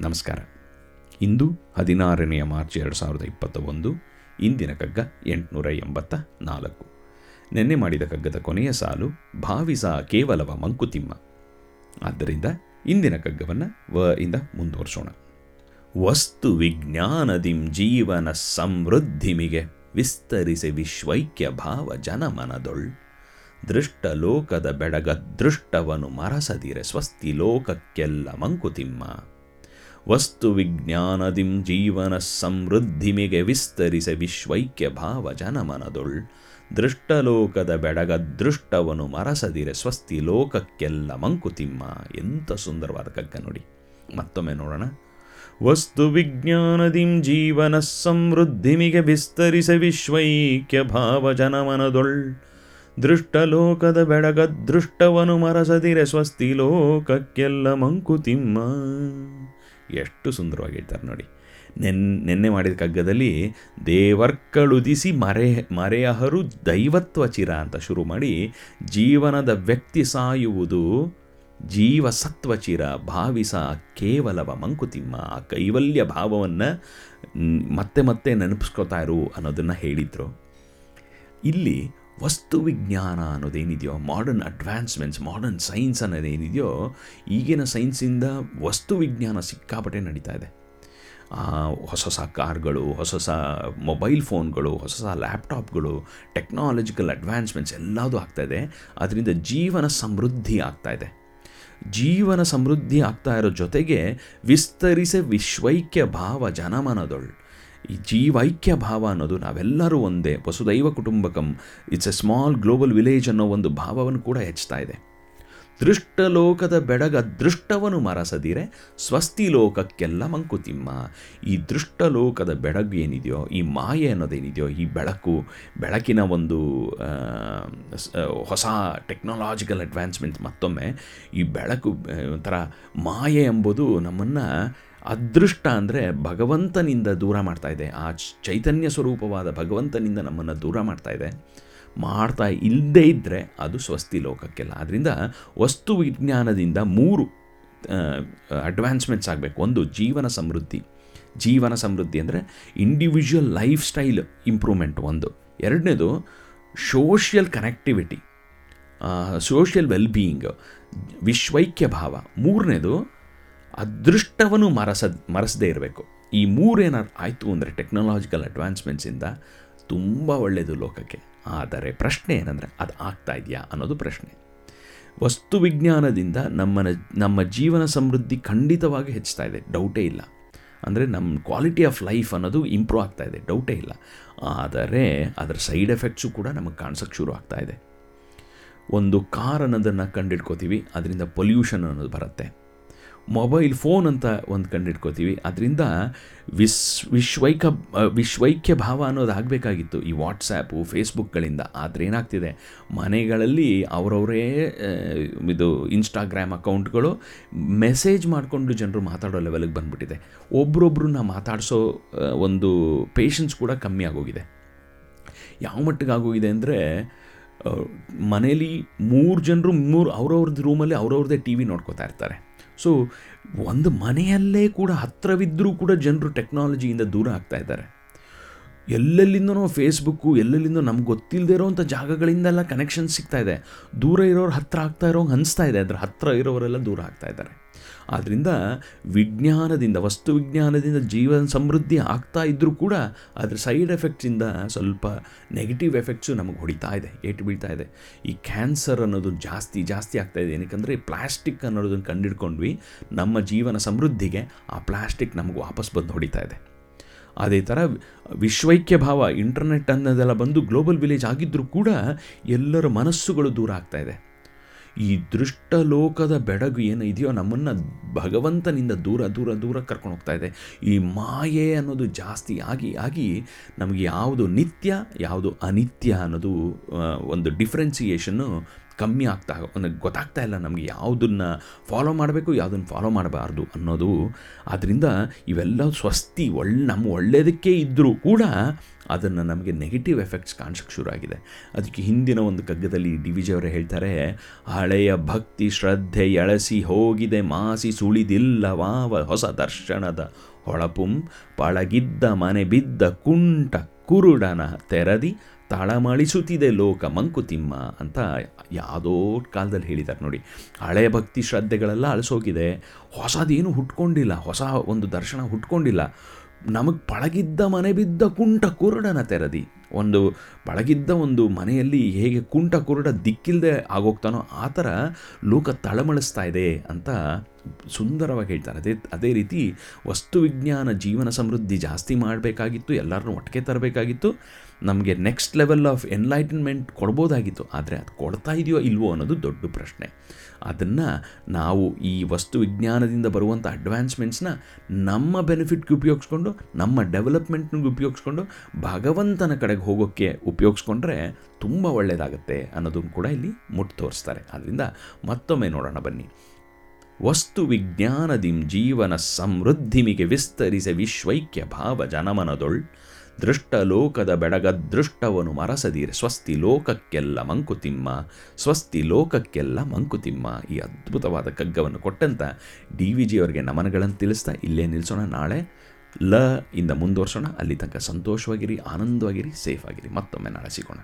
ನಮಸ್ಕಾರ. ಇಂದು ಹದಿನಾರನೆಯ ಮಾರ್ಚ್ ಎರಡು ಸಾವಿರದ ಇಪ್ಪತ್ತ ಒಂದು ಇಂದಿನ ಕಗ್ಗ ಎಂಟುನೂರ ಎಂಬತ್ತ ನಾಲ್ಕು. ನೆನ್ನೆ ಮಾಡಿದ ಕಗ್ಗದ ಕೊನೆಯ ಸಾಲು ಭಾವಿಸ ಕೇವಲವ ಮಂಕುತಿಮ್ಮ. ಆದ್ದರಿಂದ ಇಂದಿನ ಕಗ್ಗವನ್ನು ವ ಇಂದ ಮುಂದುವರಿಸೋಣ. ವಸ್ತು ವಿಜ್ಞಾನದಿಂ ಜೀವನ ಸಮೃದ್ಧಿಮಿಗೆ ವಿಸ್ತರಿಸಿ ವಿಶ್ವೈಕ್ಯ ಭಾವ ಜನಮನದೊಳ್. ದೃಷ್ಟ ಲೋಕದ ಬೆಡಗ ದೃಷ್ಟವನು ಮರಸದಿರೆ ಸ್ವಸ್ತಿ ಲೋಕಕ್ಕೆಲ್ಲ ಮಂಕುತಿಮ್ಮ. ವಸ್ತು ವಿಜ್ಞಾನದಿಂ ಜೀವನ ಸಮೃದ್ಧಿಮಿಗೆ ವಿಸ್ತರಿಸೆ ವಿಶ್ವೈಕ್ಯ ಭಾವ ಜನಮನದೊಳ್. ದೃಷ್ಟಲೋಕದ ಬೆಡಗ ದೃಷ್ಟವನು ಮರಸದಿರೆ ಸ್ವಸ್ತಿ ಲೋಕಕ್ಕೆಲ್ಲ ಮಂಕುತಿಮ್ಮ. ಎಂಥ ಸುಂದರವಾದ ಕಗ್ಗ ನೋಡಿ. ಮತ್ತೊಮ್ಮೆ ನೋಡೋಣ. ವಸ್ತು ವಿಜ್ಞಾನದಿಂ ಜೀವನ ಸಮೃದ್ಧಿಮಿಗೆ ವಿಸ್ತರಿಸ ವಿಶ್ವೈಕ್ಯ ಭಾವ ಜನಮನದೊಳ್. ದೃಷ್ಟಲೋಕದ ಬೆಡಗ ದೃಷ್ಟವನು ಮರಸದಿರೆ ಸ್ವಸ್ತಿ ಲೋಕಕ್ಕೆಲ್ಲ ಮಂಕುತಿಮ್ಮ. ಎಷ್ಟು ಸುಂದರವಾಗಿರ್ತಾರೆ ನೋಡಿ. ನೆನ್, ನೆನ್ನೆ ಮಾಡಿದ ಕಗ್ಗದಲ್ಲಿ ದೇವರ್ಕಳುದಿಸಿ ಮರೆ, ಮರೆಯಹರು ದೈವತ್ವ ಚಿರ ಅಂತ ಶುರು ಮಾಡಿ ಜೀವನದ ವ್ಯಕ್ತಿ ಸಾಯುವುದು ಜೀವ ಸತ್ವಚಿರ ಭಾವಿಸ ಕೇವಲವ ಮಂಕುತಿಮ್ಮ, ಆ ಕೈವಲ್ಯ ಭಾವವನ್ನು ಮತ್ತೆ ಮತ್ತೆ ನೆನಪಿಸ್ಕೋತಾ ಇರು ಅನ್ನೋದನ್ನು ಹೇಳಿದರು. ಇಲ್ಲಿ ವಸ್ತು ವಿಜ್ಞಾನ ಅನ್ನೋದೇನಿದೆಯೋ ಮಾಡರ್ನ್ ಅಡ್ವಾನ್ಸ್ಮೆಂಟ್ಸ್ ಮಾಡರ್ನ್ ಸೈನ್ಸ್ ಅನ್ನೋದೇನಿದೆಯೋ ಈಗಿನ ಸೈನ್ಸಿಂದ ವಸ್ತು ವಿಜ್ಞಾನ ಸಿಕ್ಕಾಪಟ್ಟೆ ನಡೀತಾ ಇದೆ. ಹೊಸ ಹೊಸ ಕಾರ್ಗಳು, ಹೊಸ ಹೊಸ ಮೊಬೈಲ್ ಫೋನ್ಗಳು ಹೊಸ ಹೊಸ ಲ್ಯಾಪ್ಟಾಪ್ಗಳು ಟೆಕ್ನಾಲಜಿಕಲ್ ಅಡ್ವಾನ್ಸ್ಮೆಂಟ್ಸ್ ಎಲ್ಲದೂ ಇದೆ. ಅದರಿಂದ ಜೀವನ ಸಮೃದ್ಧಿ ಆಗ್ತಾ ಇದೆ. ಜೀವನ ಸಮೃದ್ಧಿ ಆಗ್ತಾ ಇರೋ ಜೊತೆಗೆ ವಿಸ್ತರಿಸೆ ವಿಶ್ವೈಕ್ಯ ಭಾವ ಜನಮನದೊಳ್. ಈ ಜೀವೈಕ್ಯ ಭಾವ ಅನ್ನೋದು ನಾವೆಲ್ಲರೂ ಒಂದೇ, ವಸುದೈವ ಕುಟುಂಬಕಂ it's a small global village ಅನ್ನೋ ಒಂದು ಭಾವವನ್ನು ಕೂಡ ಹೆಚ್ಚುತ್ತಾ ಇದೆ. ದೃಷ್ಟಲೋಕದ ಬೆಡಗ ದೃಷ್ಟವನು ಮರಸದಿರೆ, ಸ್ವಸ್ತಿ ಲೋಕಕ್ಕೆಲ್ಲ ಮಂಕುತಿಮ್ಮ. ಈ ದೃಷ್ಟಲೋಕದ ಬೆಡಗು ಏನಿದೆಯೋ, ಈ ಮಾಯೆ ಅನ್ನೋದೇನಿದೆಯೋ, ಈ ಬೆಳಕು, ಬೆಳಕಿನ ಒಂದು ಹೊಸ ಟೆಕ್ನಾಲಜಿಕಲ್ ಅಡ್ವಾನ್ಸ್ಮೆಂಟ್ ಮತ್ತೊಮ್ಮೆ, ಈ ಬೆಳಕು ಒಂಥರ ಮಾಯೆ ಎಂಬುದು ನಮ್ಮನ್ನು ಅದೃಷ್ಟ ಅಂದರೆ ಭಗವಂತನಿಂದ ದೂರ ಮಾಡ್ತಾ ಇದೆ. ಆ ಚೈತನ್ಯ ಸ್ವರೂಪವಾದ ಭಗವಂತನಿಂದ ನಮ್ಮನ್ನು ದೂರ ಮಾಡ್ತಾ ಇದೆ. ಮಾಡ್ತಾ ಇಲ್ಲದೇ ಇದ್ದರೆ ಅದು ಸ್ವಸ್ತಿ ಲೋಕಕ್ಕೆಲ್ಲ. ಆದ್ದರಿಂದ ವಸ್ತು ವಿಜ್ಞಾನದಿಂದ ಮೂರು ಅಡ್ವಾನ್ಸ್ಮೆಂಟ್ಸ್ ಆಗಬೇಕು. ಒಂದು, ಜೀವನ ಸಮೃದ್ಧಿ. ಜೀವನ ಸಮೃದ್ಧಿ ಅಂದರೆ ಇಂಡಿವಿಜುವಲ್ ಲೈಫ್ ಸ್ಟೈಲ್ ಇಂಪ್ರೂವ್ಮೆಂಟ್ ಒಂದು. ಎರಡನೇದು social connectivity social well being ವಿಶ್ವೈಕ್ಯ ಭಾವ ಮೂರನೇದು ಅದೃಷ್ಟವನ್ನು ಮರಸ, ಮರೆಸದೇ ಇರಬೇಕು. ಈ ಮೂರೇನಾರು ಆಯಿತು ಅಂದರೆ ಟೆಕ್ನಾಲಜಿಕಲ್ ಅಡ್ವಾನ್ಸ್ಮೆಂಟ್ಸಿಂದ ತುಂಬ ಒಳ್ಳೆಯದು ಲೋಕಕ್ಕೆ. ಆದರೆ ಪ್ರಶ್ನೆ ಏನಂದರೆ ಅದು ಆಗ್ತಾ ಇದೆಯಾ ಅನ್ನೋದು ಪ್ರಶ್ನೆ. ವಸ್ತು ವಿಜ್ಞಾನದಿಂದ ನಮ್ಮ ನಮ್ಮ ಜೀವನ ಸಮೃದ್ಧಿ ಖಂಡಿತವಾಗಿ ಹೆಚ್ಚುತ್ತಾ ಇದೆ. ಡೌಟೇ ಇಲ್ಲ. ಅಂದರೆ ನಮ್ಮ ಕ್ವಾಲಿಟಿ ಆಫ್ ಲೈಫ್ ಅನ್ನೋದು ಇಂಪ್ರೂವ್ ಆಗ್ತಾ ಇದೆ. ಡೌಟೇ ಇಲ್ಲ. ಆದರೆ ಅದರ ಸೈಡ್ ಎಫೆಕ್ಟ್ಸು ಕೂಡ ನಮಗೆ ಕಾಣಿಸೋಕ್ಕೆ ಶುರು ಆಗ್ತಾ ಇದೆ. ಒಂದು ಕಾರ್ ಅನ್ನೋದನ್ನು ಕಂಡಿಡ್ಕೋತೀವಿ. ಅದರಿಂದ ಪೊಲ್ಯೂಷನ್ ಅನ್ನೋದು ಬರುತ್ತೆ. ಮೊಬೈಲ್ ಫೋನ್ ಅಂತ ಒಂದು ಕಂಡಿಡ್ಕೋತೀವಿ ಅದರಿಂದ ವಿಸ್, ವಿಶ್ವೈಕ ವಿಶ್ವೈಕ್ಯ ಭಾವ ಅನ್ನೋದು ಆಗಬೇಕಾಗಿತ್ತು. ಈ ವಾಟ್ಸ್ಯಾಪು ಫೇಸ್ಬುಕ್ಗಳಿಂದ. ಆದರೆ ಏನಾಗ್ತಿದೆ? ಮನೆಗಳಲ್ಲಿ ಅವರವರೇ ಇದು ಇನ್ಸ್ಟಾಗ್ರಾಮ್ ಅಕೌಂಟ್ಗಳು ಮೆಸೇಜ್ ಮಾಡಿಕೊಂಡು ಜನರು ಮಾತಾಡೋ ಲೆವೆಲ್ಗೆ ಬಂದುಬಿಟ್ಟಿದೆ. ಒಬ್ರೊಬ್ರನ್ನ ಮಾತಾಡಿಸೋ ಒಂದು ಪೇಷನ್ಸ್ ಕೂಡ ಕಮ್ಮಿ ಆಗೋಗಿದೆ. ಯಾವ ಮಟ್ಟಿಗೆ ಆಗೋಗಿದೆ ಅಂದರೆ ಮನೇಲಿ ಮೂರು ಜನರು ಮೂರು ಅವ್ರವ್ರದ್ದು ರೂಮಲ್ಲಿ ಅವ್ರವ್ರದ್ದೇ ಟಿ ವಿ ನೋಡ್ಕೋತಾ ಇರ್ತಾರೆ. ಸೊ ಒಂದು ಮನೆಯಲ್ಲೇ ಕೂಡ ಹತ್ತಿರವಿದ್ದರೂ ಕೂಡ ಜನರು ಟೆಕ್ನಾಲಜಿಯಿಂದ ದೂರ ಆಗ್ತಾ ಇದ್ದಾರೆ. ಎಲ್ಲೆಲ್ಲಿಂದನೋ ಫೇಸ್ಬುಕ್ಕು ಎಲ್ಲೆಲ್ಲಿಂದ ನಮ್ಗೆ ಗೊತ್ತಿಲ್ಲದೆ ಇರೋವಂಥ ಜಾಗಗಳಿಂದೆಲ್ಲ ಕನೆಕ್ಷನ್ ಸಿಗ್ತಾ ಇದೆ. ದೂರ ಇರೋರು ಹತ್ತಿರ ಆಗ್ತಾ ಇರೋ ಅನಿಸ್ತಾ ಇದೆ. ಅದರ ಹತ್ತಿರ ಇರೋರೆಲ್ಲ ದೂರ ಆಗ್ತಾ ಇದ್ದಾರೆ. ಆದ್ದರಿಂದ ವಿಜ್ಞಾನದಿಂದ, ವಸ್ತು ವಿಜ್ಞಾನದಿಂದ ಜೀವನ ಸಮೃದ್ಧಿ ಆಗ್ತಾ ಇದ್ದರೂ ಕೂಡ ಅದರ ಸೈಡ್ ಎಫೆಕ್ಟ್ಸಿಂದ ಸ್ವಲ್ಪ ನೆಗೆಟಿವ್ ಎಫೆಕ್ಟ್ಸು ನಮಗೆ ಹೊಡಿತಾ ಇದೆ, ಏಟು ಬೀಳ್ತಾ ಇದೆ. ಈ ಕ್ಯಾನ್ಸರ್ ಅನ್ನೋದು ಜಾಸ್ತಿ ಜಾಸ್ತಿ ಆಗ್ತಾ ಇದೆ. ಏನಕ್ಕೆ ಪ್ಲಾಸ್ಟಿಕ್ ಅನ್ನೋದನ್ನು ಕಂಡಿಡ್ಕೊಂಡ್ವಿ, ನಮ್ಮ ಜೀವನ ಸಮೃದ್ಧಿಗೆ ಆ ಪ್ಲಾಸ್ಟಿಕ್ ನಮಗೆ ವಾಪಸ್ ಬಂದು ಹೊಡಿತಾ ಇದೆ. ಅದೇ ಥರ ವಿಶ್ವೈಕ್ಯ ಭಾವ ಇಂಟರ್ನೆಟ್ ಅನ್ನೋದೆಲ್ಲ ಬಂದು ಗ್ಲೋಬಲ್ ವಿಲೇಜ್ ಆಗಿದ್ದರೂ ಕೂಡ ಎಲ್ಲರ ಮನಸ್ಸುಗಳು ದೂರ ಆಗ್ತಾ ಇದೆ. ಈ ದೃಷ್ಟ ಲೋಕದ ಬೆಡಗು ಏನು ಇದೆಯೋ ನಮ್ಮನ್ನು ಭಗವಂತನಿಂದ ದೂರ ದೂರ ದೂರ ಕರ್ಕೊಂಡು ಹೋಗ್ತಾ ಇದೆ. ಈ ಮಾಯೆ ಅನ್ನೋದು ಜಾಸ್ತಿ ಆಗಿ ಆಗಿ ನಮಗೆ ಯಾವುದು ನಿತ್ಯ, ಯಾವುದು ಅನಿತ್ಯ ಅನ್ನೋದು ಒಂದು ಡಿಫ್ರೆನ್ಸಿಯೇಷನ್ನು ಕಮ್ಮಿ ಆಗ್ತಾ ಗೊತ್ತಾಗ್ತಾ ಇಲ್ಲ ನಮಗೆ ಯಾವುದನ್ನು ಫಾಲೋ ಮಾಡಬೇಕು, ಯಾವುದನ್ನು ಫಾಲೋ ಮಾಡಬಾರ್ದು ಅನ್ನೋದು. ಆದ್ದರಿಂದ ಇವೆಲ್ಲ ಸ್ವಸ್ತಿ ಒಳ್ಳೆ ನಮ್ಮ ಒಳ್ಳೆಯದಕ್ಕೆ ಇದ್ದರೂ ಕೂಡ ಅದನ್ನು ನಮಗೆ ನೆಗೆಟಿವ್ ಎಫೆಕ್ಟ್ಸ್ ಕಾಣಿಸೋಕ್ಕೆ ಶುರು ಆಗಿದೆ ಅದಕ್ಕೆ ಹಿಂದಿನ ಒಂದು ಕಗ್ಗದಲ್ಲಿ ಡಿ ಜಿಯವರೇ ಹೇಳ್ತಾರೆ, ಹಳೆಯ ಭಕ್ತಿ, ಶ್ರದ್ಧೆ ಎಳಸಿ ಹೋಗಿದೆ, ಮಾಸಿ ಸುಳಿದಿಲ್ಲವಾವ ಹೊಸ ದರ್ಶನದ ಹೊಳಪುಂ, ಪಳಗಿದ್ದ ಮನೆ ಬಿದ್ದ ಕುಂಟ ಕುರುಡನ ತೆರದಿ ತಳಮಳಿಸುತ್ತಿದೆ ಲೋಕ ಮಂಕುತಿಮ್ಮ ಅಂತ ಯಾವುದೋ ಕಾಲದಲ್ಲಿ ಹೇಳಿದ್ದಾರೆ ನೋಡಿ. ಹಳೆ ಭಕ್ತಿ ಶ್ರದ್ಧೆಗಳೆಲ್ಲ ಅಳಿಸೋಗಿದೆ. ಹೊಸದೇನು ಹುಟ್ಕೊಂಡಿಲ್ಲ. ಹೊಸ ಒಂದು ದರ್ಶನ ಹುಟ್ಕೊಂಡಿಲ್ಲ. ನಮಗೆ ಪಳಗಿದ್ದ ಮನೆ ಬಿದ್ದ ಕುಂಟ ಕುರುಡನ ತೆರದಿ. ಒಂದು ಪಳಗಿದ್ದ ಒಂದು ಮನೆಯಲ್ಲಿ ಹೇಗೆ ಕುಂಟ ಕುರುಡ ದಿಕ್ಕಿಲ್ಲದೆ ಆಗೋಗ್ತಾನೋ ಆ ಥರ ಲೋಕ ತಳಮಳಿಸ್ತಾ ಇದೆ ಅಂತ ಸುಂದರವಾಗಿ ಹೇಳ್ತಾರೆ ಅದೇ ಅದೇ ರೀತಿ ವಸ್ತು ವಿಜ್ಞಾನ ಜೀವನ ಸಮೃದ್ಧಿ ಜಾಸ್ತಿ ಮಾಡಬೇಕಾಗಿತ್ತು, ಎಲ್ಲರನ್ನೂ ಒಟ್ಟಿಗೆ ತರಬೇಕಾಗಿತ್ತು. ನಮಗೆ ನೆಕ್ಸ್ಟ್ ಲೆವೆಲ್ ಆಫ್ ಎನ್ಲೈಟನ್ಮೆಂಟ್ ಕೊಡ್ಬೋದಾಗಿತ್ತು. ಆದರೆ ಅದು ಕೊಡ್ತಾ ಇದೆಯೋ ಇಲ್ವೋ ಅನ್ನೋದು ದೊಡ್ಡ ಪ್ರಶ್ನೆ. ಅದನ್ನು ನಾವು ಈ ವಸ್ತು ವಿಜ್ಞಾನದಿಂದ ಬರುವಂಥ ಅಡ್ವಾನ್ಸ್ಮೆಂಟ್ಸ್ನ ನಮ್ಮ ಬೆನಿಫಿಟ್ಗೆ ಉಪಯೋಗಿಸ್ಕೊಂಡು, ನಮ್ಮ ಡೆವಲಪ್ಮೆಂಟ್ನಿಗೆ ಉಪಯೋಗಿಸ್ಕೊಂಡು, ಭಗವಂತನ ಕಡೆಗೆ ಹೋಗೋಕ್ಕೆ ಉಪಯೋಗಿಸ್ಕೊಂಡ್ರೆ ತುಂಬ ಒಳ್ಳೆಯದಾಗುತ್ತೆ ಅನ್ನೋದನ್ನು ಕೂಡ ಇಲ್ಲಿ ಮುಟ್ಟು ತೋರಿಸ್ತಾರೆ. ಆದ್ದರಿಂದ ಮತ್ತೊಮ್ಮೆ ನೋಡೋಣ ಬನ್ನಿ. ವಸ್ತು ವಿಜ್ಞಾನದಿಂ ಜೀವನ ಸಮೃದ್ಧಿಮಿಗೆ ವಿಸ್ತರಿಸಿ ವಿಶ್ವೈಕ್ಯ ಭಾವ ಜನಮನದೊಳ್ ಬೆಡಗ ದೃಷ್ಟವನು ಮರಸದಿರೆ. ಸ್ವಸ್ತಿ ಲೋಕಕ್ಕೆಲ್ಲ ಮಂಕುತಿಮ್ಮ, ಸ್ವಸ್ತಿ ಲೋಕಕ್ಕೆಲ್ಲ ಮಂಕುತಿಮ್ಮ ಈ ಅದ್ಭುತವಾದ ಕಗ್ಗವನ್ನು ಕೊಟ್ಟಂತ ಡಿ ವಿ ಜಿ ಅವರಿಗೆ ನಮನಗಳನ್ನು ತಿಳಿಸ್ತಾ ಇಲ್ಲೇ ನಿಲ್ಲಿಸೋಣ ನಾಳೆ ಲ ಇಂದ ಮುಂದುವರ್ಸೋಣ. ಅಲ್ಲಿ ತನಕ ಸಂತೋಷವಾಗಿರಿ, ಆನಂದವಾಗಿರಿ, ಸೇಫ್ ಆಗಿರಿ. ಮತ್ತೊಮ್ಮೆ ನಾಳೆ ಸಿಗೋಣ.